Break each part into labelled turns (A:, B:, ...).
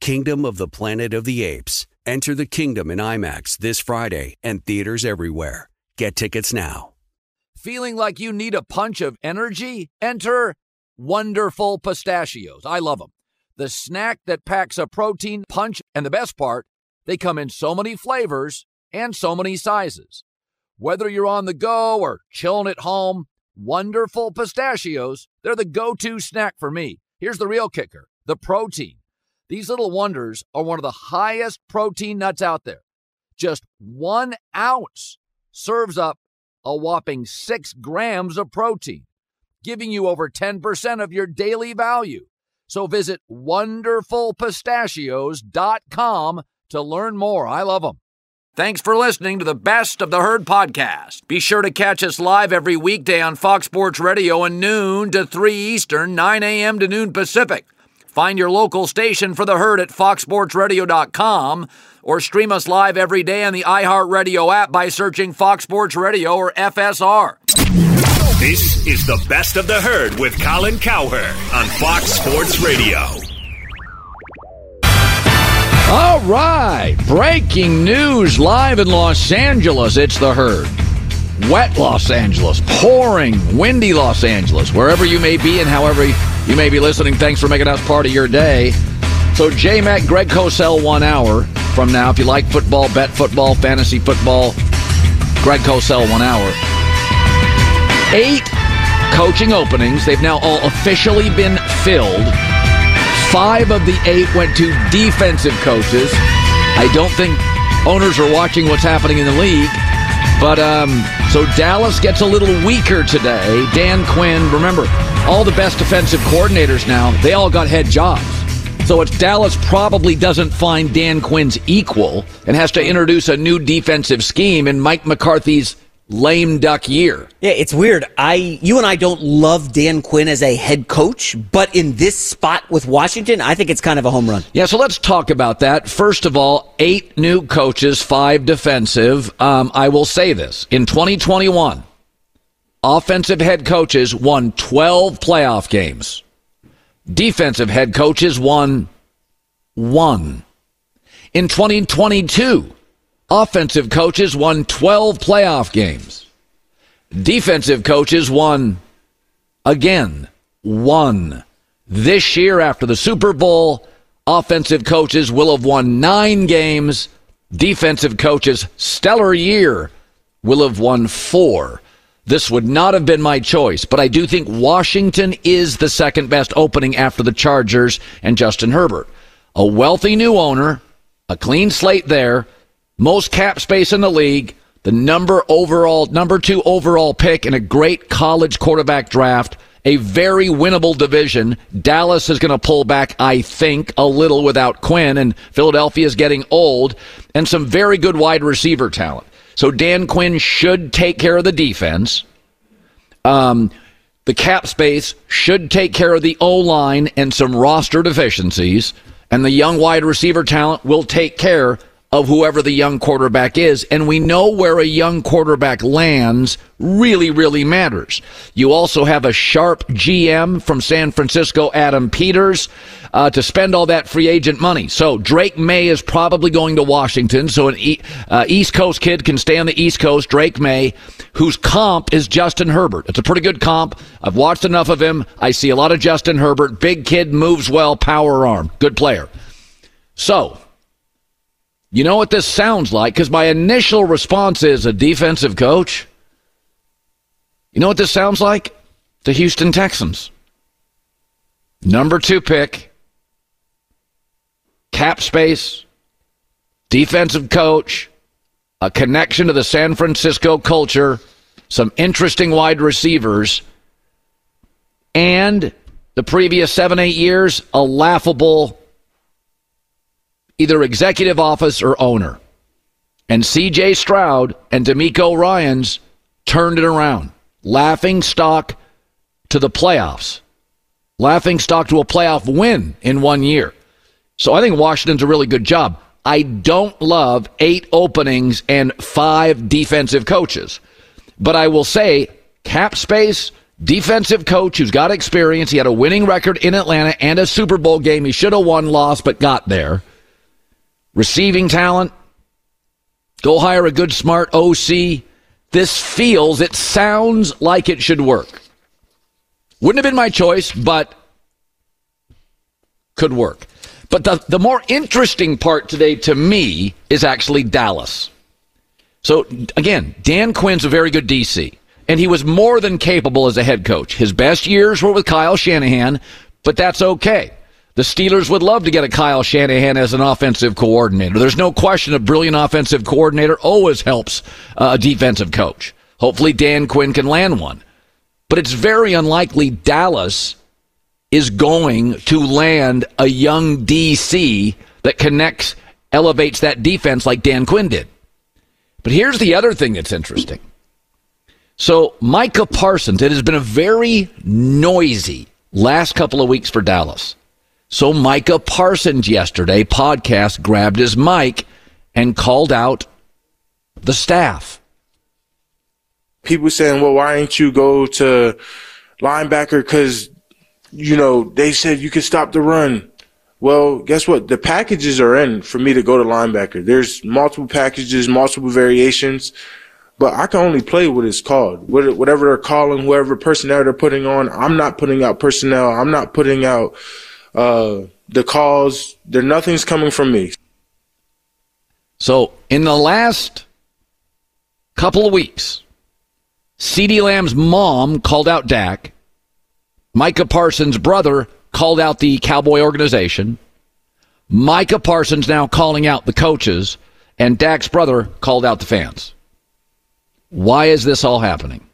A: Kingdom of the Planet of the Apes. Enter the kingdom in IMAX this Friday and theaters everywhere. Get tickets now.
B: Feeling like you need a punch of energy? Enter Wonderful Pistachios. I love them. The snack that packs a protein punch, and the best part, they come in so many flavors and so many sizes. Whether you're on the go or chilling at home, Wonderful Pistachios, they're the go to snack for me. Here's the real kicker the protein. These little wonders are one of the highest protein nuts out there. Just one ounce serves up a whopping six grams of protein, giving you over 10% of your daily value. So visit wonderfulpistachios.com to learn more. I love them. Thanks for listening to the Best of the Herd podcast. Be sure to catch us live every weekday on Fox Sports Radio at noon to 3 Eastern, 9 a.m. to noon Pacific. Find your local station for the herd at foxsportsradio.com or stream us live every day on the iHeartRadio app by searching Fox Sports Radio or FSR.
C: This is the best of the herd with Colin Cowherd on Fox Sports Radio.
B: All right, breaking news live in Los Angeles. It's the herd. Wet Los Angeles, pouring, windy Los Angeles, wherever you may be and however you may be listening. Thanks for making us part of your day. So, J Mac, Greg Cosell, one hour from now. If you like football, bet football, fantasy football, Greg Cosell, one hour. Eight coaching openings. They've now all officially been filled. Five of the eight went to defensive coaches. I don't think owners are watching what's happening in the league. But um, so Dallas gets a little weaker today. Dan Quinn, remember, all the best defensive coordinators now, they all got head jobs. So it's Dallas probably doesn't find Dan Quinn's equal and has to introduce a new defensive scheme in Mike McCarthy's lame duck year.
D: Yeah, it's weird. I you and I don't love Dan Quinn as a head coach, but in this spot with Washington, I think it's kind of a home run.
B: Yeah, so let's talk about that. First of all, eight new coaches, five defensive. Um, I will say this in 2021, offensive head coaches won 12 playoff games. Defensive head coaches won one. In 2022, Offensive coaches won 12 playoff games. Defensive coaches won again one. This year after the Super Bowl, offensive coaches will have won nine games. Defensive coaches, stellar year, will have won four. This would not have been my choice, but I do think Washington is the second best opening after the Chargers and Justin Herbert. A wealthy new owner, a clean slate there most cap space in the league, the number overall, number two overall pick in a great college quarterback draft, a very winnable division. Dallas is going to pull back, I think, a little without Quinn, and Philadelphia is getting old, and some very good wide receiver talent. So Dan Quinn should take care of the defense. Um, the cap space should take care of the O line and some roster deficiencies, and the young wide receiver talent will take care of whoever the young quarterback is. And we know where a young quarterback lands really, really matters. You also have a sharp GM from San Francisco, Adam Peters, uh, to spend all that free agent money. So Drake Maye is probably going to Washington. So an e- uh, East Coast kid can stay on the East Coast, Drake Maye, whose comp is Justin Herbert. It's a pretty good comp. I've watched enough of him. I see a lot of Justin Herbert. Big kid, moves well, power arm, good player. So, You know what this sounds like? Because my initial response is a defensive coach. You know what this sounds like? The Houston Texans. Number two pick, cap space, defensive coach, a connection to the San Francisco culture, some interesting wide receivers, and the previous seven, eight years, a laughable either executive office or owner. And CJ Stroud and DeMeco Ryans turned it around. Laughing stock to the playoffs. Laughing stock to a playoff win in one year. So I think Washington's a really good job. I don't love eight openings and five defensive coaches. But I will say, cap space, defensive coach who's got experience. He had a winning record in Atlanta and a Super Bowl game. He should have won, lost, but got there. Receiving talent. Go hire a good, smart OC. This feels, it sounds like it should work. Wouldn't have been my choice, but could work. But the, the more interesting part today to me is actually Dallas. So, again, Dan Quinn's a very good DC, and he was more than capable as a head coach. His best years were with Kyle Shanahan, but that's okay. The Steelers would love to get a Kyle Shanahan as an offensive coordinator. There's no question a brilliant offensive coordinator always helps uh, a defensive coach. Hopefully, Dan Quinn can land one. But it's very unlikely Dallas is going to land a young DC that connects, elevates that defense like Dan Quinn did. But here's the other thing that's interesting. So, Micah Parsons, it has been a very noisy last couple of weeks for Dallas. So, Micah Parsons yesterday, podcast, grabbed his mic and called out the staff.
E: People saying, well, why ain't you go to linebacker? Because, you know, they said you could stop the run. Well, guess what? The packages are in for me to go to linebacker. There's multiple packages, multiple variations, but I can only play what it's called. Whatever they're calling, whoever personnel they're putting on, I'm not putting out personnel. I'm not putting out uh, the calls. There, nothing's coming from me.
B: So in the last couple of weeks, CeeDee Lamb's mom called out Dak. Micah Parsons' brother called out the Cowboy organization. Micah Parsons now calling out the coaches, and Dak's brother called out the fans. Why is this all happening?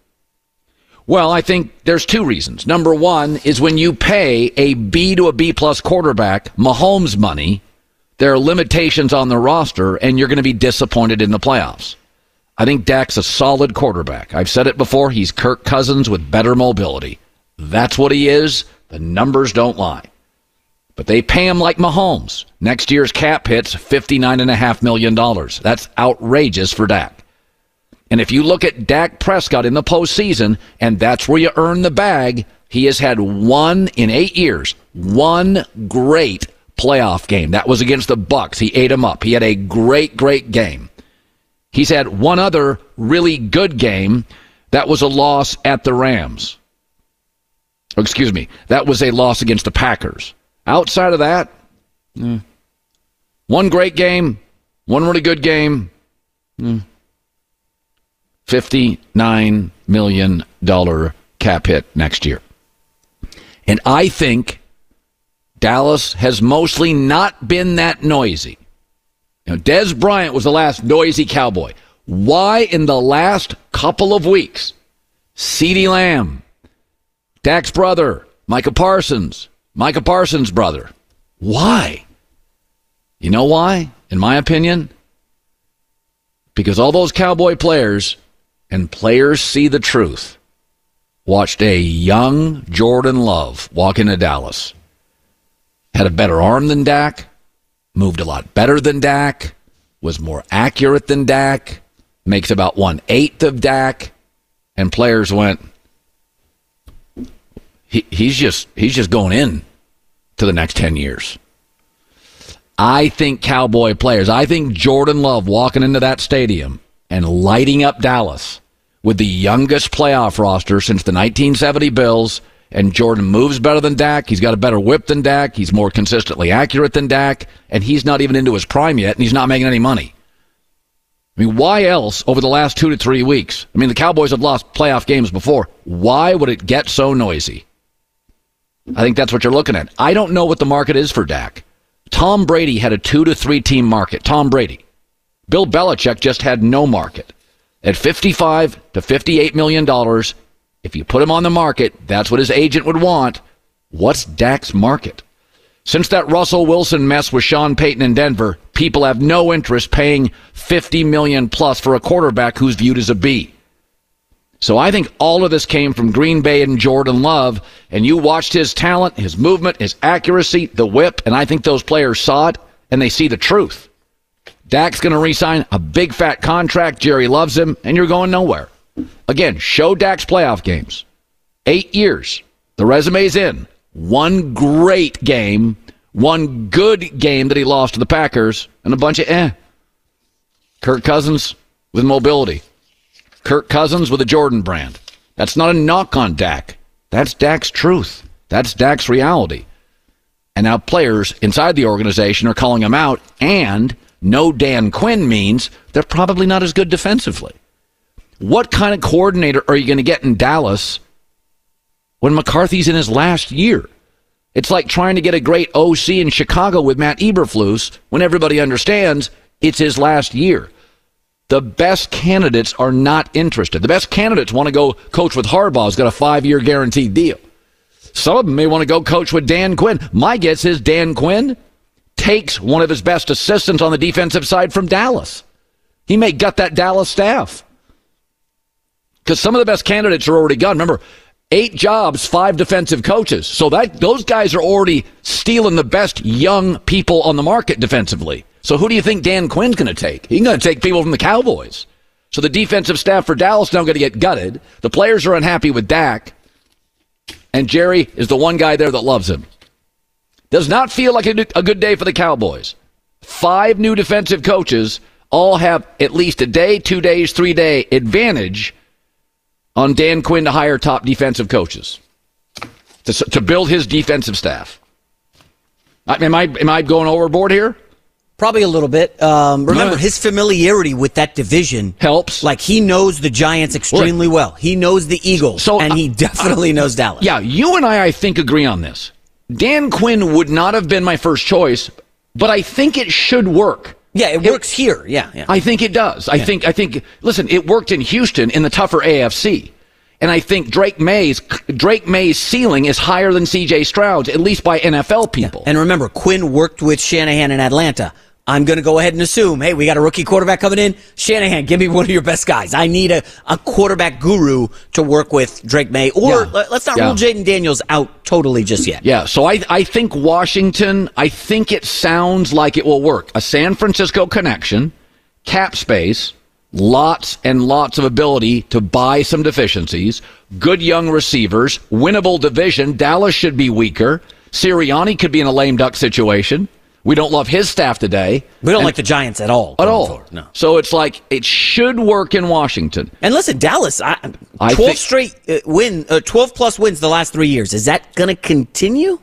B: Well, I think there's two reasons. Number one is when you pay a B to a B plus quarterback Mahomes money, there are limitations on the roster, and you're going to be disappointed in the playoffs. I think Dak's a solid quarterback. I've said it before. He's Kirk Cousins with better mobility. That's what he is. The numbers don't lie. But they pay him like Mahomes. Next year's cap hits $59.5 million. That's outrageous for Dak. And if you look at Dak Prescott in the postseason, and that's where you earn the bag, he has had one in eight years, one great playoff game. That was against the Bucks. He ate him up. He had a great, great game. He's had one other really good game. That was a loss at the Rams. Oh, excuse me. That was a loss against the Packers. Outside of that, eh. one great game, one really good game. Eh. $59 million cap hit next year. And I think Dallas has mostly not been that noisy. Now, Dez Bryant was the last noisy cowboy. Why in the last couple of weeks, CeeDee Lamb, Dak's brother, Micah Parsons, Micah Parsons' brother, why? You know why, in my opinion? Because all those cowboy players and players see the truth. Watched a young Jordan Love walk into Dallas. Had a better arm than Dak, moved a lot better than Dak, was more accurate than Dak, makes about one eighth of Dak, and players went, he, he's just he's just going in to the next ten years. I think Cowboy players, I think Jordan Love walking into that stadium and lighting up Dallas with the youngest playoff roster since the 1970 Bills and Jordan moves better than Dak. He's got a better whip than Dak. He's more consistently accurate than Dak, and he's not even into his prime yet, and he's not making any money. I mean, why else over the last two to three weeks? I mean, the Cowboys have lost playoff games before. Why would it get so noisy? I think that's what you're looking at. I don't know what the market is for Dak. Tom Brady had a two to three team market. Tom Brady. Bill Belichick just had no market. At 55 to 58 million dollars, if you put him on the market, that's what his agent would want. What's Dak's market? Since that Russell Wilson mess with Sean Payton in Denver, people have no interest paying 50 million plus for a quarterback who's viewed as a B. So I think all of this came from Green Bay and Jordan Love, and you watched his talent, his movement, his accuracy, the whip, and I think those players saw it and they see the truth. Dak's going to re-sign a big fat contract. Jerry loves him, and you're going nowhere. Again, show Dak's playoff games. Eight years. The resume's in. One great game, one good game that he lost to the Packers, and a bunch of eh. Kirk Cousins with mobility. Kirk Cousins with a Jordan brand. That's not a knock on Dak. That's Dak's truth. That's Dak's reality. And now players inside the organization are calling him out, and no Dan Quinn means they're probably not as good defensively. What kind of coordinator are you going to get in Dallas when McCarthy's in his last year? It's like trying to get a great OC in Chicago with Matt Eberflus when everybody understands it's his last year. The best candidates are not interested. The best candidates want to go coach with Harbaugh, who's got a five year guaranteed deal. Some of them may want to go coach with Dan Quinn. My guess is Dan Quinn takes one of his best assistants on the defensive side from Dallas. He may gut that Dallas staff because some of the best candidates are already gone. Remember, eight jobs, five defensive coaches. So that those guys are already stealing the best young people on the market defensively. So who do you think Dan Quinn's going to take? He's going to take people from the Cowboys. So the defensive staff for Dallas now going to get gutted. The players are unhappy with Dak, and Jerry is the one guy there that loves him. Does not feel like a, a good day for the Cowboys. Five new defensive coaches all have at least a day, two days, three day advantage on Dan Quinn to hire top defensive coaches to, to build his defensive staff. Am I am I going overboard here?
D: Probably a little bit. Um, remember, his familiarity with that division
B: helps.
D: Like he knows the Giants extremely well. He knows the Eagles, so, and he definitely uh, knows Dallas.
B: Yeah, you and I, I think, agree on this. Dan Quinn would not have been my first choice, but I think it should work.
D: Yeah, it, it works here. Yeah, yeah,
B: I think it does. I think I think listen, it worked in Houston in the tougher AFC. And I think Drake Maye's Drake Maye's ceiling is higher than CJ Stroud's, at least by NFL people.
D: Yeah. And remember, Quinn worked with Shanahan in Atlanta. I'm going to go ahead and assume, hey, we got a rookie quarterback coming in. Shanahan, give me one of your best guys. I need a, a quarterback guru to work with Drake Maye. Or yeah. let's not yeah. rule Jayden Daniels out totally just yet.
B: Yeah, so I, I think Washington, I think it sounds like it will work. A San Francisco connection, cap space, lots and lots of ability to buy some deficiencies, good young receivers, winnable division. Dallas should be weaker. Sirianni could be in a lame duck situation. We don't love his staff today.
D: We don't and, like the Giants at all.
B: At all. Forward. No. So it's like it should work in Washington.
D: And listen, Dallas, I, 12 I think, straight uh, win, uh, 12 plus wins the last three years. Is that going to continue?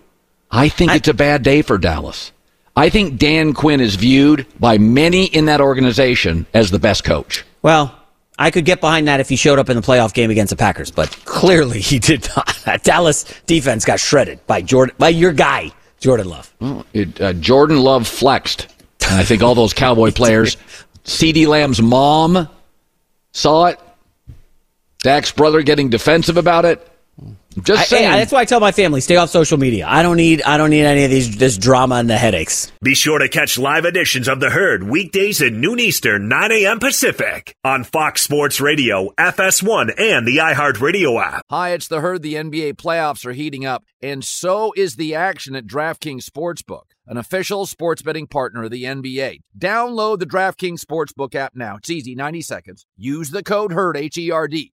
B: I think I, it's a bad day for Dallas. I think Dan Quinn is viewed by many in that organization as the best coach.
D: Well, I could get behind that if he showed up in the playoff game against the Packers, but clearly he did not. That Dallas defense got shredded by Jordan, by your guy, Jordan Love.
B: Well, it, uh, Jordan Love flexed. And I think all those Cowboy players, CeeDee Lamb's mom saw it. Dak's brother getting defensive about it. Just saying.
D: I, that's why I tell my family stay off social media. I don't need I don't need any of these this drama and the headaches.
C: Be sure to catch live editions of the herd weekdays at noon Eastern, 9 a.m. Pacific on Fox Sports Radio, FS1, and the iHeartRadio app.
B: Hi, it's the herd. The NBA playoffs are heating up, and so is the action at DraftKings Sportsbook, an official sports betting partner of the NBA. Download the DraftKings Sportsbook app now. It's easy, 90 seconds. Use the code HERD H E R D.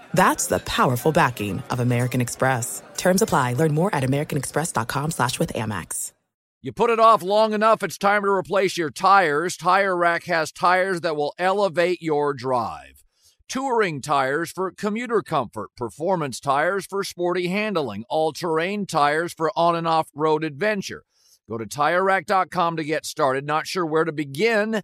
F: That's the powerful backing of American Express. Terms apply. Learn more at americanexpress.com slash with Amex.
B: You put it off long enough, it's time to replace your tires. Tire Rack has tires that will elevate your drive. Touring tires for commuter comfort, performance tires for sporty handling, all terrain tires for on and off road adventure. Go to TireRack.com to get started. Not sure where to begin?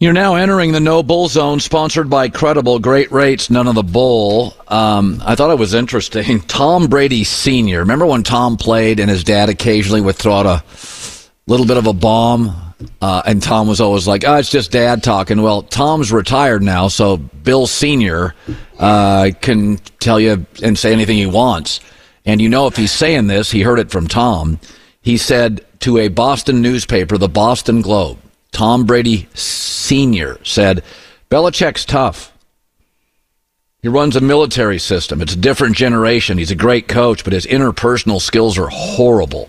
B: You're now entering the No Bull Zone, sponsored by Credible. Great rates, none of the bull. Um, I thought it was interesting. Tom Brady Sr. Remember when Tom played and his dad occasionally would throw out a little bit of a bomb? Uh, and Tom was always like, oh, it's just dad talking. Well, Tom's retired now, so Bill Sr. Uh, can tell you and say anything he wants. And you know, if he's saying this, he heard it from Tom. He said to a Boston newspaper, the Boston Globe, Tom Brady Sr. said, Belichick's tough. He runs a military system. It's a different generation. He's a great coach, but his interpersonal skills are horrible.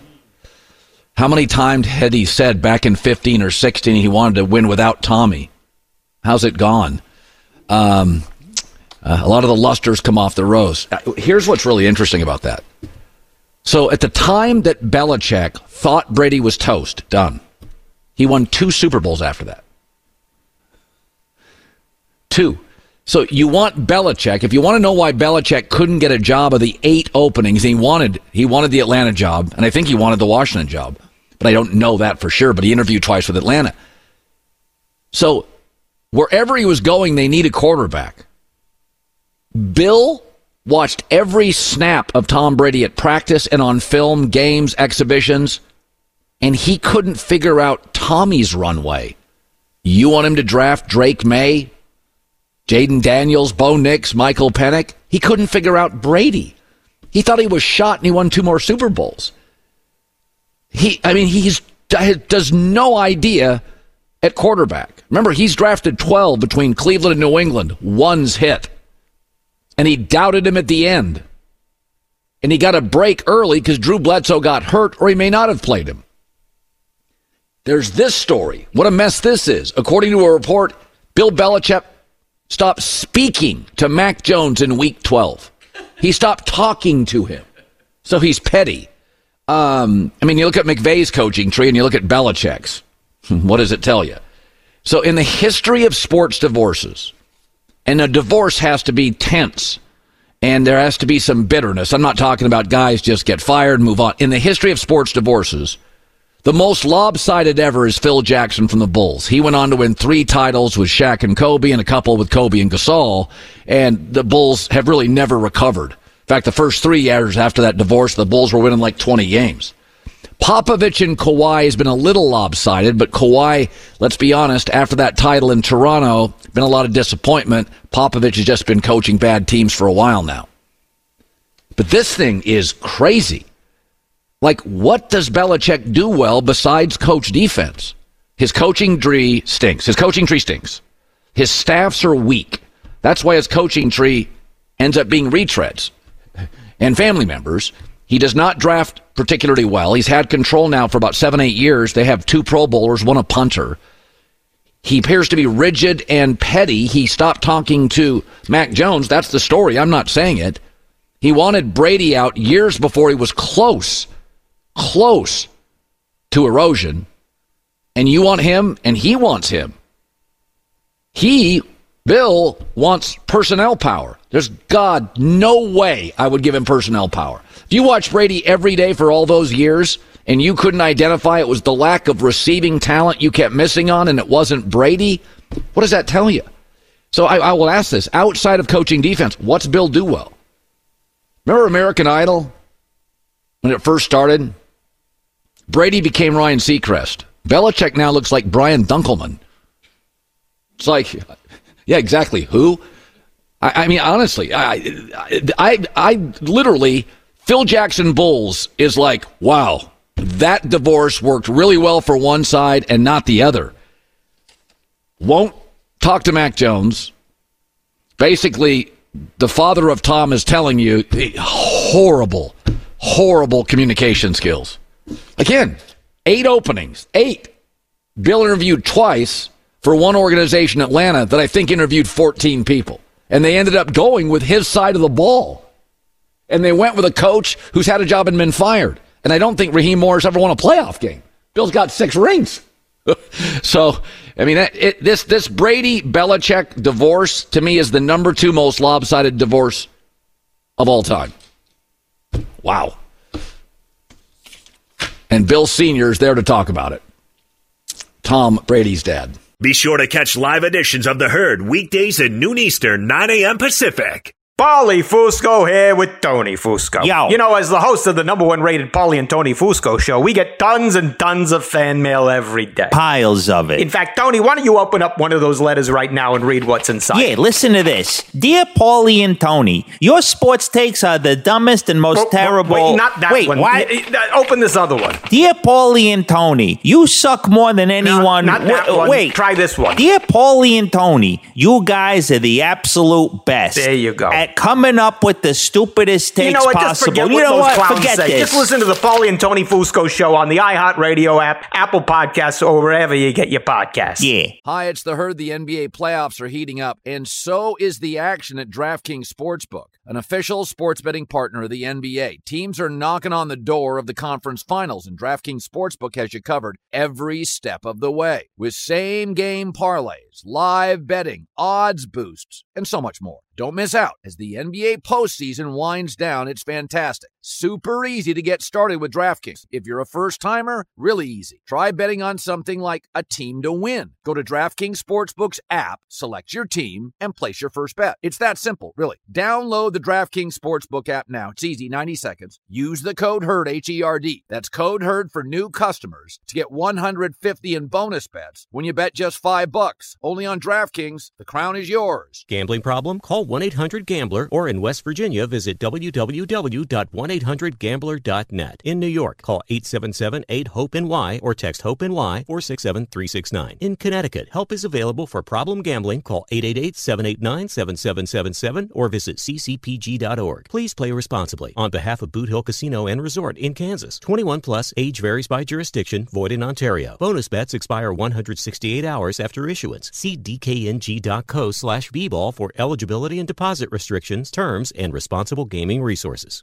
B: How many times had he said back in 15 or 16 he wanted to win without Tommy? How's it gone? Um, uh, a lot of the lusters come off the rose. Uh, here's what's really interesting about that. So at the time that Belichick thought Brady was toast, done, he won two Super Bowls after that. Two. So you want Belichick. If you want to know why Belichick couldn't get a job of the eight openings, he wanted he wanted the Atlanta job, and I think he wanted the Washington job, but I don't know that for sure. But he interviewed twice with Atlanta. So wherever he was going, they need a quarterback. Bill watched every snap of Tom Brady at practice and on film, games, exhibitions, and he couldn't figure out Tommy's runway. You want him to draft Drake Maye, Jayden Daniels, Bo Nix, Michael Penix? He couldn't figure out Brady. He thought he was shot and he won two more Super Bowls. He, I mean, he's does no idea at quarterback. Remember, he's drafted 12 between Cleveland and New England. One's hit and he doubted him at the end. And he got a break early because Drew Bledsoe got hurt, or he may not have played him. There's this story. What a mess this is. According to a report, Bill Belichick stopped speaking to Mac Jones in week 12. He stopped talking to him. So he's petty. Um, I mean, you look at McVay's coaching tree and you look at Belichick's. What does it tell you? So, in the history of sports divorces, and a divorce has to be tense. And there has to be some bitterness. I'm not talking about guys just get fired and move on. In the history of sports divorces, the most lopsided ever is Phil Jackson from the Bulls. He went on to win three titles with Shaq and Kobe and a couple with Kobe and Gasol. And the Bulls have really never recovered. In fact, the first three years after that divorce, the Bulls were winning like 20 games. Popovich and Kawhi has been a little lopsided, but Kawhi, let's be honest, after that title in Toronto, been a lot of disappointment. Popovich has just been coaching bad teams for a while now. But this thing is crazy. Like, what does Belichick do well besides coach defense? His coaching tree stinks. His coaching tree stinks. His staffs are weak. That's why his coaching tree ends up being retreads and family members. He does not draft particularly well. He's had control now for about seven, eight years. They have two Pro Bowlers, one a punter. He appears to be rigid and petty. He stopped talking to Mac Jones. That's the story. I'm not saying it. He wanted Brady out years before he was close, close to erosion. And you want him, and he wants him. He, Bill, wants personnel power. There's God, no way I would give him personnel power. If you watch Brady every day for all those years and you couldn't identify it was the lack of receiving talent you kept missing on and it wasn't Brady, what does that tell you? So I, I will ask this outside of coaching defense, what's Bill do well? Remember American Idol when it first started? Brady became Ryan Seacrest. Belichick now looks like Brian Dunkleman. It's like, yeah, exactly. Who? I, I mean, honestly, I, I, I literally, Phil Jackson Bulls is like, wow, that divorce worked really well for one side and not the other. Won't talk to Mac Jones. Basically, the father of Tom is telling you the horrible, horrible communication skills. Again, eight openings, eight. Bill interviewed twice for one organization, Atlanta, that I think interviewed 14 people. And they ended up going with his side of the ball. And they went with a coach who's had a job and been fired. And I don't think Raheem Morris ever won a playoff game. Bill's got six rings. so, I mean, it, this this Brady Belichick divorce to me is the number two most lopsided divorce of all time. Wow. And Bill Senior is there to talk about it. Tom Brady's dad.
C: Be sure to catch live editions of The Herd weekdays at noon Eastern, 9 a.m. Pacific.
G: Paulie Fusco here with Tony Fusco. Yo. You know, as the host of the number one rated Paulie and Tony Fusco show, we get tons and tons of fan mail every day.
H: Piles of it.
G: In fact, Tony, why don't you open up one of those letters right now and read what's inside?
H: Yeah, listen to this. Dear Paulie and Tony, your sports takes are the dumbest and most
G: Wait,
H: terrible.
G: Wait, not that
H: wait,
G: one.
H: Why?
G: Open this other one.
H: Dear Paulie and Tony, you suck more than anyone.
G: not that
H: wait, uh,
G: one.
H: wait,
G: Try this one.
H: Dear Paulie and Tony, you guys are the absolute best.
G: There you go.
H: At coming up with the stupidest takes
G: you know what?
H: possible.
G: Just forget
H: you
G: what
H: know
G: those
H: what?
G: clowns
H: Forget
G: say.
H: this.
G: Just listen to the Paulie and Tony Fusco show on the iHeartRadio app, Apple Podcasts, or wherever you get your podcasts.
H: Yeah.
B: Hi, it's the herd. The NBA playoffs are heating up, and so is the action at DraftKings Sportsbook, an official sports betting partner of the NBA. Teams are knocking on the door of the conference finals, and DraftKings Sportsbook has you covered every step of the way with same game parlays, live betting, odds boosts, and so much more. Don't miss out as the NBA postseason winds down. It's fantastic. Super easy to get started with DraftKings. If you're a first timer, really easy. Try betting on something like a team to win. Go to DraftKings Sportsbook's app, select your team, and place your first bet. It's that simple, really. Download the DraftKings Sportsbook app now. It's easy, 90 seconds. Use the code HERD, H E R D. That's code HERD for new customers to get 150 in bonus bets when you bet just 5 bucks. Only on DraftKings. The crown is yours.
I: Gambling problem? Call 1 800 Gambler or in West Virginia, visit www.1800Gambler.net. In New York, call 877 8 HOPE NY or text HOPE NY 467 369. In Connecticut, help is available for problem gambling. Call 888 789 7777 or visit ccpg.org. Please play responsibly. On behalf of Boot Hill Casino and Resort in Kansas, 21 plus age varies by jurisdiction, void in Ontario. Bonus bets expire 168 hours after issuance. See dkng.co slash bball for eligibility and deposit restrictions, terms, and responsible gaming resources.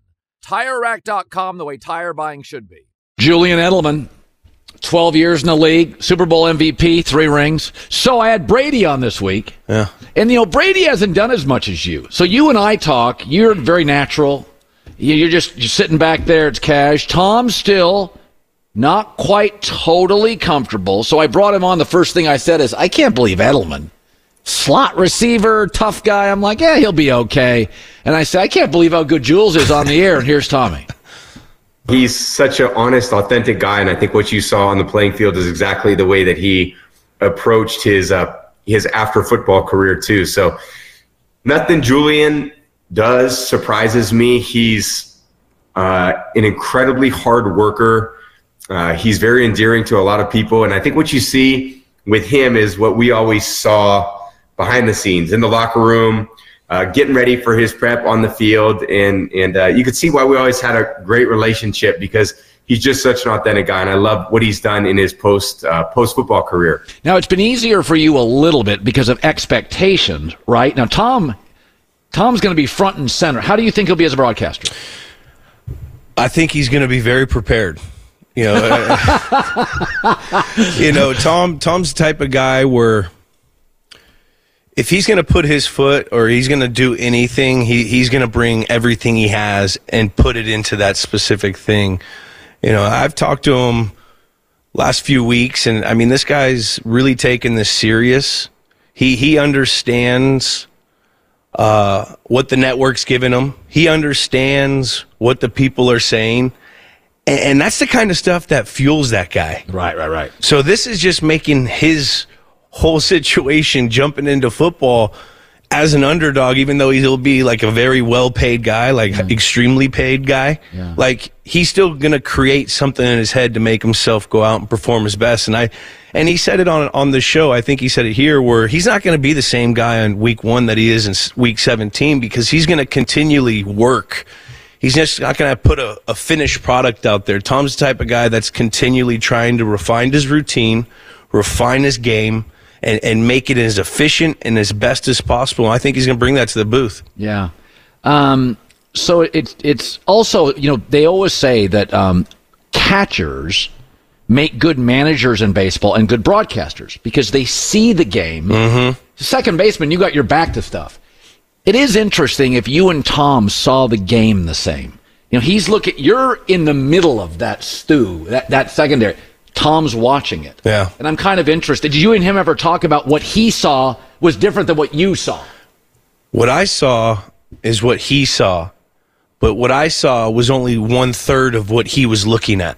B: TireRack.com, the way tire buying should be. Julian Edelman, 12 years in the league, Super Bowl MVP, three rings. So I had Brady on this week.
E: Yeah.
B: And, you know, Brady hasn't done as much as you. So you and I talk. You're very natural. You're just you're sitting back there. It's cash. Tom's still not quite totally comfortable. So I brought him on. The first thing I said is, I can't believe Edelman slot receiver, tough guy. I'm like, yeah, he'll be okay. And I say, I can't believe how good Jules is on the air. And here's Tommy.
J: He's such an honest, authentic guy, and I think what you saw on the playing field is exactly the way that he approached his uh, his after football career too. So nothing Julian does surprises me. He's uh, an incredibly hard worker. Uh, he's very endearing to a lot of people, and I think what you see with him is what we always saw behind the scenes in the locker room, uh, getting ready for his prep on the field, and and uh, you could see why we always had a great relationship because he's just such an authentic guy, and I love what he's done in his post uh, post football career.
B: Now it's been easier for you a little bit because of expectations, right? Now Tom, Tom's going to be front and center. How do you think he'll be as a broadcaster?
K: I think he's going to be very prepared. You know, you know, Tom. Tom's the type of guy where if he's going to put his foot or he's going to do anything, he, he's going to bring everything he has and put it into that specific thing. You know, I've talked to him last few weeks, and I mean, this guy's really taking this serious. He he understands uh, what the network's giving him. He understands what the people are saying. And, and that's the kind of stuff that fuels that guy.
B: Right, right, right.
K: So this is just making his whole situation jumping into football as an underdog, even though he'll be like a very well paid guy, like mm. extremely paid guy, yeah. like he's still going to create something in his head to make himself go out and perform his best. And I, and he said it on, on the show. I think he said it here where he's not going to be the same guy on week one that he is in week 17 because he's going to continually work. He's just not going to put a, a finished product out there. Tom's the type of guy that's continually trying to refine his routine, refine his game, and, and make it as efficient and as best as possible. I think he's going to bring that to the booth.
B: Yeah. Um, so it's it's also you know they always say that um, catchers make good managers in baseball and good broadcasters because they see the game.
K: Mm-hmm.
B: Second baseman, you got your back to stuff. It is interesting if you and Tom saw the game the same. You know, he's looking. You're in the middle of that stew, that that secondary. Tom's watching it.
K: Yeah.
B: And I'm kind of interested. Did you and him ever talk about what he saw was different than what you saw?
K: What I saw is what he saw, but what I saw was only one third of what he was looking at.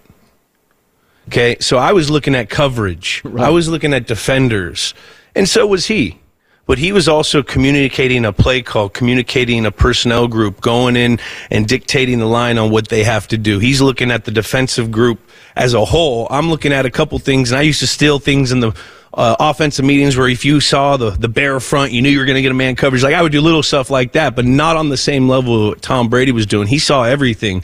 K: Okay, so I was looking at coverage, right. I was looking at defenders, and so was he. But he was also communicating a play call, communicating a personnel group, going in and dictating the line on what they have to do. He's looking at the defensive group as a whole, I'm looking at a couple things, and I used to steal things in the uh, offensive meetings where if you saw the the bear front, you knew you were going to get a man coverage. Like I would do little stuff like that, but not on the same level Tom Brady was doing. He saw everything.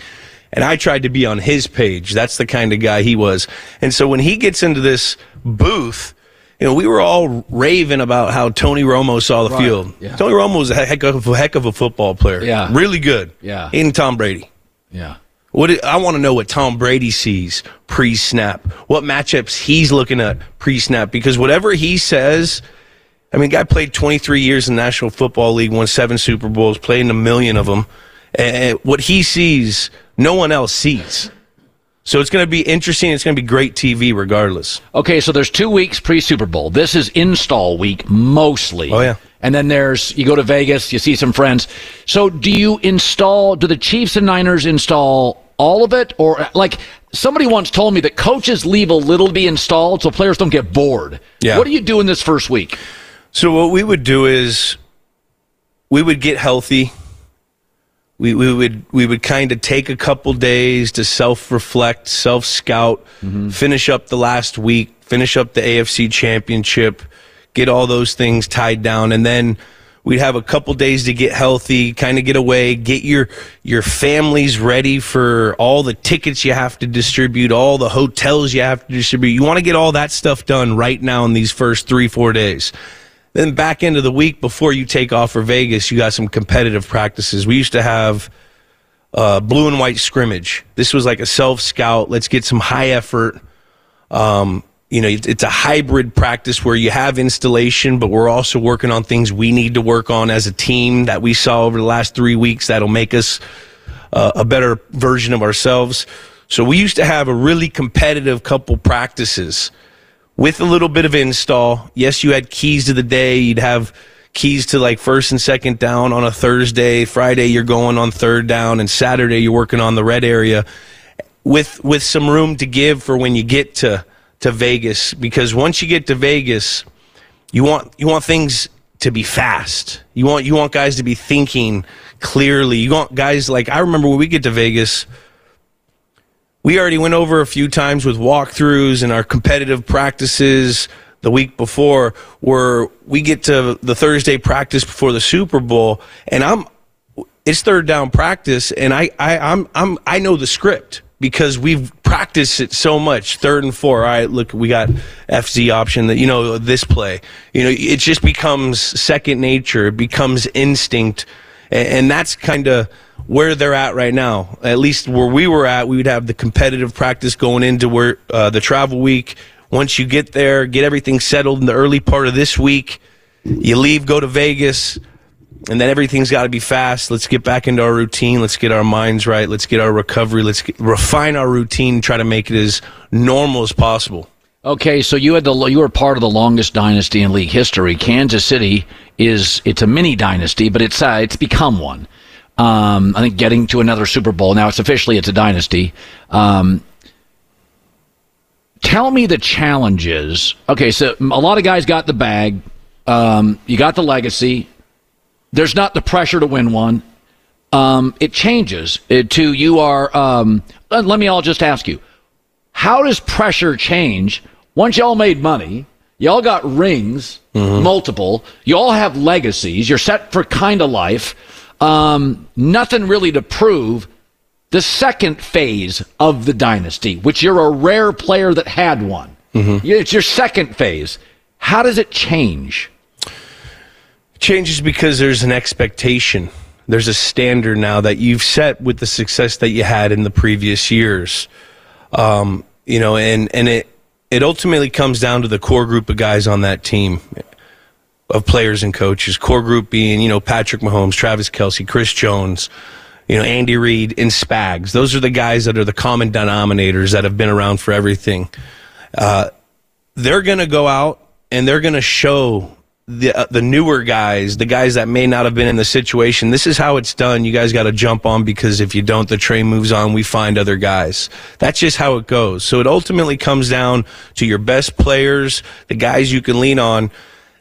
K: And I tried to be on his page. That's the kind of guy he was. And so when he gets into this booth, you know, we were all raving about how Tony Romo saw the right. field. Yeah. Tony Romo was a heck of a heck of a football player.
B: Yeah.
K: Really good.
B: Yeah.
K: In Tom Brady.
B: Yeah.
K: What I want to know what Tom Brady sees pre-snap, what matchups he's looking at pre-snap, because whatever he says, I mean, guy played 23 years in the National Football League, won seven Super Bowls, played in a million of them, and what he sees, no one else sees. So it's going to be interesting. It's going to be great TV regardless.
B: Okay, so there's two weeks pre Super Bowl. This is install week mostly.
K: Oh, yeah.
B: And then there's, you go to Vegas, you see some friends. So do you install, do the Chiefs and Niners install all of it? Or like somebody once told me that coaches leave a little to be installed so players don't get bored.
K: Yeah.
B: What do you do in this first week?
K: So what we would do is we would get healthy. We, we would we would kind of take a couple days to self reflect, self scout, mm-hmm. finish up the last week, finish up the AFC Championship, get all those things tied down, and then we'd have a couple days to get healthy, kind of get away, get your your families ready for all the tickets you have to distribute, all the hotels you have to distribute. You want to get all that stuff done right now in these first three four days. Then back into the week before you take off for Vegas, you got some competitive practices. We used to have uh, blue and white scrimmage. This was like a self scout. Let's get some high effort. Um, you know, it's a hybrid practice where you have installation, but we're also working on things we need to work on as a team that we saw over the last three weeks that'll make us uh, a better version of ourselves. So we used to have a really competitive couple practices with a little bit of install. Yes, you had keys to the day. You'd have keys to like first and second down on a Thursday. Friday, you're going on third down, and Saturday, you're working on the red area with with some room to give for when you get to to Vegas. Because once you get to Vegas, you want you want things to be fast. You want you want guys to be thinking clearly. You want guys like I remember when we get to Vegas we already went over a few times with walkthroughs and our competitive practices the week before where we get to the Thursday practice before the Super Bowl and I'm it's third down practice and I, I I'm I'm I know the script because we've practiced it so much. Third and four all right look we got FZ option that you know this play. You know it just becomes second nature. It becomes instinct and, and that's kind of where they're at right now. At least where we were at, we would have the competitive practice going into where uh, the travel week. Once you get there, get everything settled in the early part of this week. You leave, go to Vegas, and then everything's got to be fast. Let's get back into our routine. Let's get our minds right. Let's get our recovery. Let's get, refine our routine. Try to make it as normal as possible.
B: Okay, so you had the you were part of the longest dynasty in league history. Kansas City is it's a mini dynasty, but it's uh, it's become one. Um, I think getting to another Super Bowl now. It's officially it's a dynasty. Um, tell me the challenges. Okay, so a lot of guys got the bag. Um, you got the legacy. There's not the pressure to win one. Um, it changes it to you are. Um, let, me all just ask you: How does pressure change once y'all made money? Y'all got rings, multiple. You all have legacies. You're set for kind of life um, nothing really to prove. The second phase of the dynasty, which you're a rare player that had one. It's your second phase. How does it change?
K: changes because there's an expectation. There's a standard now that you've set with the success that you had in the previous years. Um, you know, and, and it, it ultimately comes down to the core group of guys on that team of players and coaches. Core group being, you know, Patrick Mahomes, Travis Kelce, Chris Jones, you know, Andy Reid, and Spags. Those are the guys that are the common denominators that have been around for everything. Uh, they're going to go out and they're going to show the uh, the newer guys, the guys that may not have been in the situation. This is how it's done. You guys got to jump on because if you don't, the train moves on. We find other guys. That's just how it goes. So it ultimately comes down to your best players, the guys you can lean on.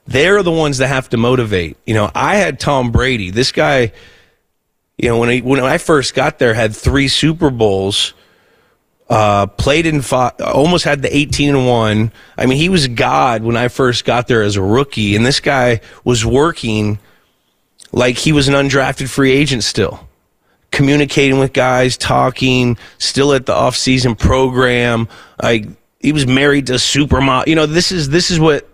K: They're the ones that have to motivate. You know, I had Tom Brady. This guy, you know, when he, when I first got there, had three Super Bowls uh, played in five, almost had the 18 and 1. I mean, he was God when I first got there as a rookie, and this guy was working like he was an undrafted free agent still. Communicating with guys, talking, still at the off-season program. Like he was married to supermodel. You know, this is this is what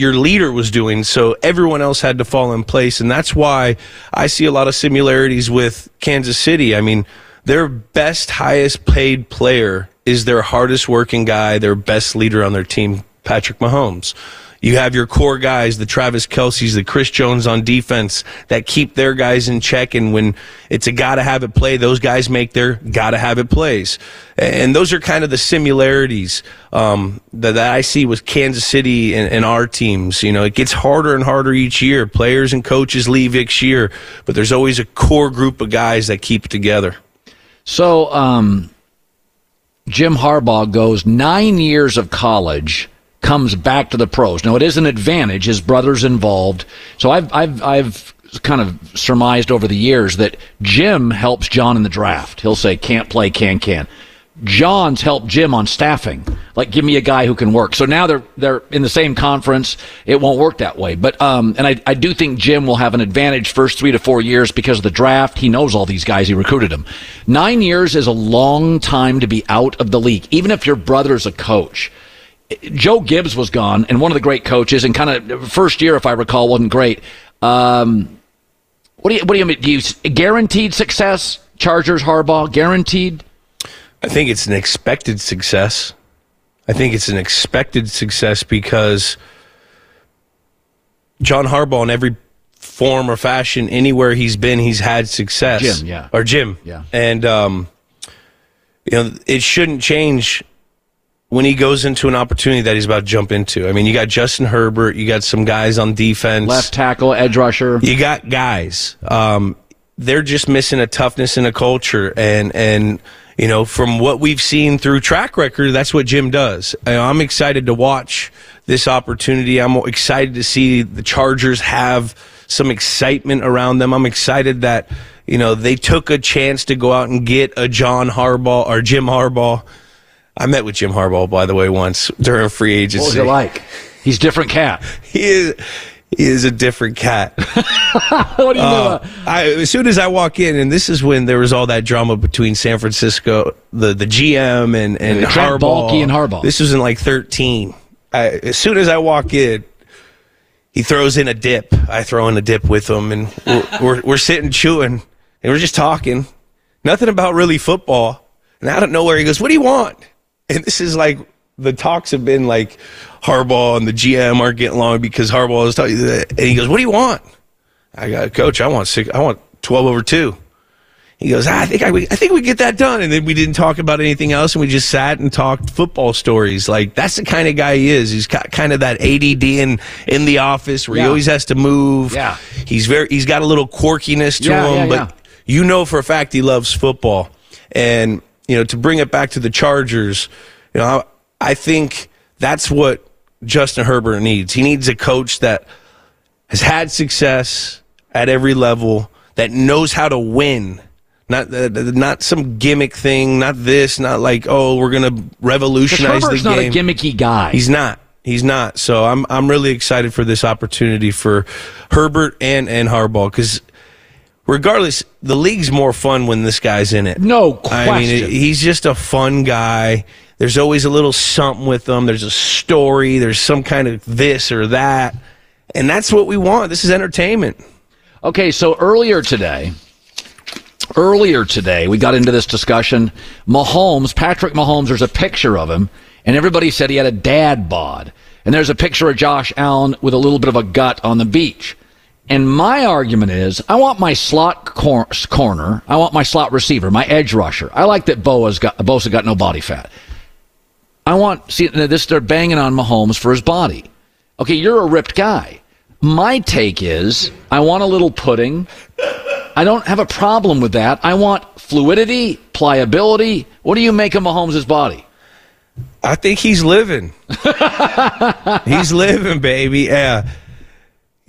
K: your leader was doing, so everyone else had to fall in place, and that's why I see a lot of similarities with Kansas City. I mean, their best, highest paid player is their hardest working guy, their best leader on their team, Patrick Mahomes. You have your core guys, the Travis Kelce's, the Chris Jones on defense that keep their guys in check. And when it's a gotta have it play, those guys make their gotta have it plays. And those are kind of the similarities um, that, that, I see with Kansas City and, and, our teams. You know, it gets harder and harder each year. Players and coaches leave each year, but there's always a core group of guys that keep together.
B: So, um, Jim Harbaugh goes nine years of college comes back to the pros. Now it is an advantage. His brother's involved. So I've, I've, I've kind of surmised over the years that Jim helps John in the draft. He'll say, can't play, can, can. John's helped Jim on staffing. Like, give me a guy who can work. So now they're they're in the same conference. It won't work that way. But um, and I I do think Jim will have an advantage first three to four years because of the draft. He knows all these guys. He recruited them. Nine years is a long time to be out of the league, even if your brother's a coach. Joe Gibbs was gone, and one of the great coaches, and kind of first year, if I recall, wasn't great. Um, what do you what do you mean? Do you guaranteed success? Chargers Harbaugh guaranteed.
K: I think it's an expected success. I think it's an expected success because John Harbaugh, in every form or fashion, anywhere he's been, he's had success.
B: Jim, yeah,
K: or Jim,
B: yeah,
K: and um, you know, it shouldn't change when he goes into an opportunity that he's about to jump into. I mean, you got Justin Herbert, you got some guys on defense,
B: left tackle, edge rusher.
K: You got guys. Um, they're just missing a toughness and a culture, and and you know, from what we've seen through track record, that's what Jim does. I'm excited to watch this opportunity. I'm excited to see the Chargers have some excitement around them. I'm excited that you know they took a chance to go out and get a John Harbaugh or Jim Harbaugh I met with Jim Harbaugh, by the way, once during free agency.
B: What was it like? He's different cat.
K: he is. He is a different cat.
B: what do you uh, know?
K: I, as soon as I walk in, and this is when there was all that drama between San Francisco, the the GM and and, Harbaugh.
B: and Harbaugh.
K: This was in like thirteen. I, as soon as I walk in, he throws in a dip. I throw in a dip with him, and we're, we're, we're sitting chewing, and we're just talking. Nothing about really football. And out of nowhere, he goes, "What do you want?" And this is like the talks have been like Harbaugh and the GM aren't getting along because Harbaugh is talking. And he goes, "What do you want?" I got a coach. I want six. I want twelve over two. He goes, ah, I think I, I think we get that done. And then we didn't talk about anything else, and we just sat and talked football stories. Like that's the kind of guy he is. He's got kind of that ADD in in the office where yeah. he always has to move.
B: Yeah,
K: he's very. He's got a little quirkiness to yeah, him, yeah, but you know for a fact he loves football. And you know, to bring it back to the Chargers, you know, I, I think that's what Justin Herbert needs. He needs a coach that has had success at every level, that knows how to win. Not uh, not some gimmick thing, not this, not like oh we're gonna revolutionize
B: Herbert's
K: the
B: game. He's not a gimmicky guy.
K: He's not. He's not. So I'm I'm really excited for this opportunity for Herbert and and Harbaugh because regardless, the league's more fun when this guy's in it.
B: No question. I
K: mean, he's just a fun guy. There's always a little something with him. There's a story. There's some kind of this or that. And that's what we want. This is entertainment.
B: Okay, so earlier today, earlier today, we got into this discussion. Mahomes, Patrick Mahomes, there's a picture of him, and everybody said he had a dad bod. And there's a picture of Josh Allen with a little bit of a gut on the beach. And my argument is, I want my slot cor- corner, I want my slot receiver, my edge rusher. I like that Bosa's got Bosa got no body fat. I want see this. They're banging on Mahomes for his body. Okay, you're a ripped guy. My take is, I want a little pudding. I don't have a problem with that. I want fluidity, pliability. What do you make of Mahomes' body?
K: I think he's living. he's living, baby. Yeah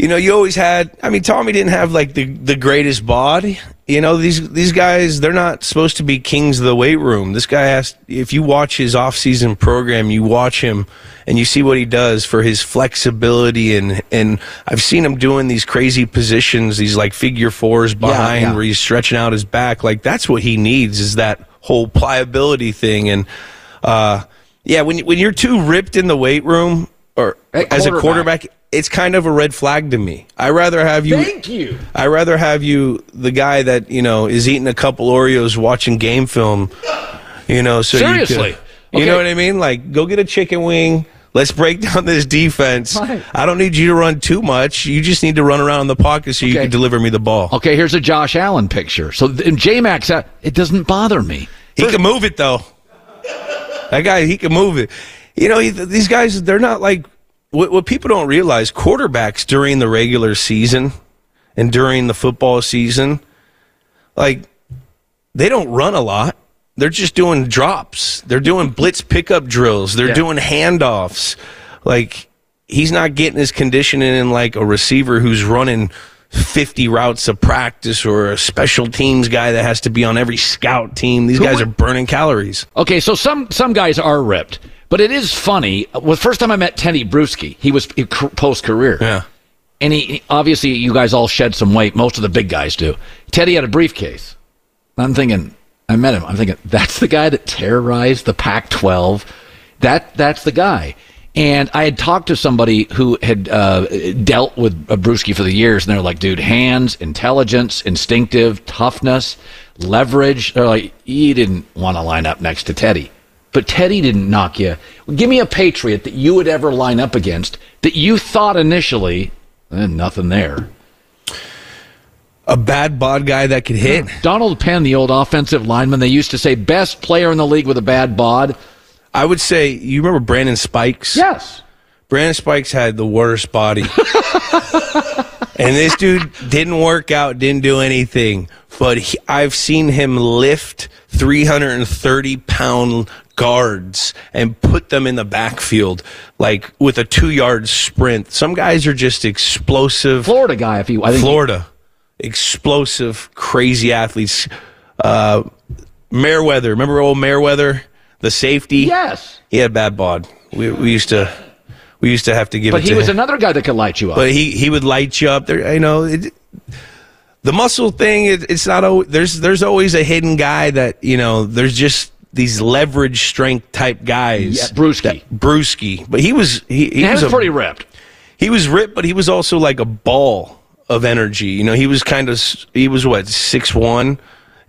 K: you know, you always had. I mean, Tommy didn't have like the the greatest body. You know, these these guys they're not supposed to be kings of the weight room. This guy has. If you watch his off season program, you watch him and you see what he does for his flexibility and and I've seen him doing these crazy positions, these like figure fours behind yeah, yeah. where he's stretching out his back. Like that's what he needs is that whole pliability thing and. uh yeah, when when you're too ripped in the weight room or as a quarterback, it's kind of a red flag to me. I rather have you.
B: Thank you.
K: I rather have you, the guy that you know is eating a couple Oreos, watching game film. You know, so
B: seriously,
K: you, could, you okay. know what I mean? Like, go get a chicken wing. Let's break down this defense. Right. I don't need you to run too much. You just need to run around the pocket so okay. you can deliver me the ball.
B: Okay, here's a Josh Allen picture. So J Max, uh, it doesn't bother me.
K: He can move it though. That guy, he can move it. You know, these guys, they're not like what, what people don't realize. Quarterbacks during the regular season and during the football season, like they don't run a lot. They're just doing drops. They're doing blitz pickup drills. They're yeah. doing handoffs. Like he's not getting his conditioning in like a receiver who's running 50 routes of practice or a special teams guy that has to be on every scout team. These Who guys are burning calories.
B: Okay, so some some guys are ripped, but it is funny. Well, the first time I met Teddy Bruschi, he was post career.
K: Yeah.
B: And he obviously you guys all shed some weight. Most of the big guys do. Teddy had a briefcase. I'm thinking, I met him. I'm thinking that's the guy that terrorized the Pac-12. That that's the guy. And I had talked to somebody who had uh, dealt with a Bruschi for the years, and they're like, dude, hands, intelligence, instinctive, toughness, leverage. They're like, you didn't want to line up next to Teddy. But Teddy didn't knock you. Give me a Patriot that you would ever line up against that you thought initially, eh, nothing there.
K: A bad bod guy that could hit?
B: Donald Penn, the old offensive lineman, they used to say best player in the league with a bad bod.
K: I would say you remember Brandon Spikes?
B: Yes.
K: Brandon Spikes had the worst body. and this dude didn't work out, didn't do anything. But he, I've seen him lift 330 pound guards and put them in the backfield like with a two yard sprint. Some guys are just explosive.
B: Florida guy, if you,
K: I think Florida, explosive, crazy athletes. Uh, Meriweather, remember old Meriweather? the safety.
B: Yes,
K: he had bad bod. We, we used to we used to have to give.
B: Him but he was him. another guy that could light you up.
K: But he he would light you up. There, you know. It, the muscle thing, it, it's not. There's there's always a hidden guy that you know. There's just these leverage strength type guys.
B: Yeah, Bruschi.
K: Bruschi, but he was he, he,
B: he
K: was,
B: was a, pretty ripped.
K: He was ripped, but he was also like a ball of energy. You know, he was kind of he was what six one,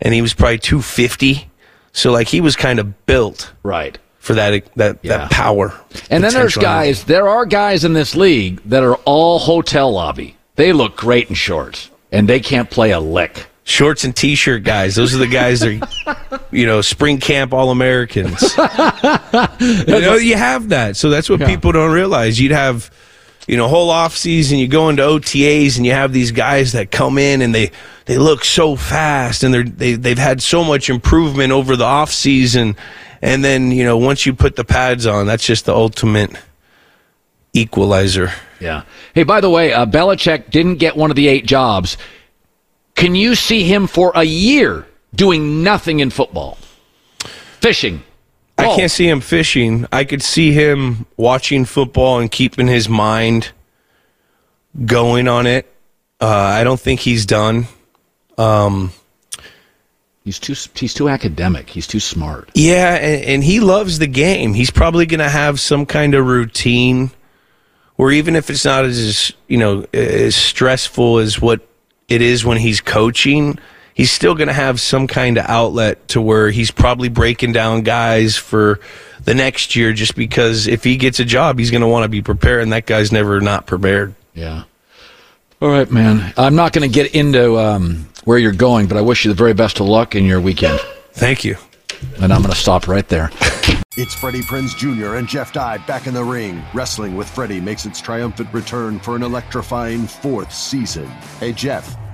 K: and he was probably two fifty. So like he was kind of built
B: right
K: for that that yeah. that power.
B: And then there's guys. There are guys in this league that are all hotel lobby. They look great in shorts, and they can't play a lick.
K: Shorts and t-shirt guys. Those are the guys that, you know, spring camp all Americans. you know, you have that. So that's what yeah. people don't realize. You'd have you know, whole off season, you go into OTAs and you have these guys that come in and they, they look so fast and they're, they, they've had so much improvement over the off season. And then, you know, once you put the pads on, that's just the ultimate equalizer.
B: Yeah. Hey, by the way, uh, Belichick didn't get one of the eight jobs. Can you see him for a year doing nothing in football? Fishing,
K: I oh. can't see him fishing. I could see him watching football and keeping his mind going on it. Uh, I don't think he's done. Um,
B: he's too he's too academic. He's too smart.
K: Yeah, and, and he loves the game. He's probably going to have some kind of routine, where even if it's not as you know as stressful as what it is when he's coaching, he's still going to have some kind of outlet to where he's probably breaking down guys for the next year just because if he gets a job, he's going to want to be prepared, and that guy's never not prepared.
B: Yeah. All right, man. I'm not going to get into um, where you're going, but I wish you the very best of luck in your weekend.
K: Thank you.
B: And I'm going to stop right there.
L: It's Freddie Prinze Jr. and Jeff Dye back in the ring. Wrestling with Freddie makes its triumphant return for an electrifying fourth season. Hey, Jeff.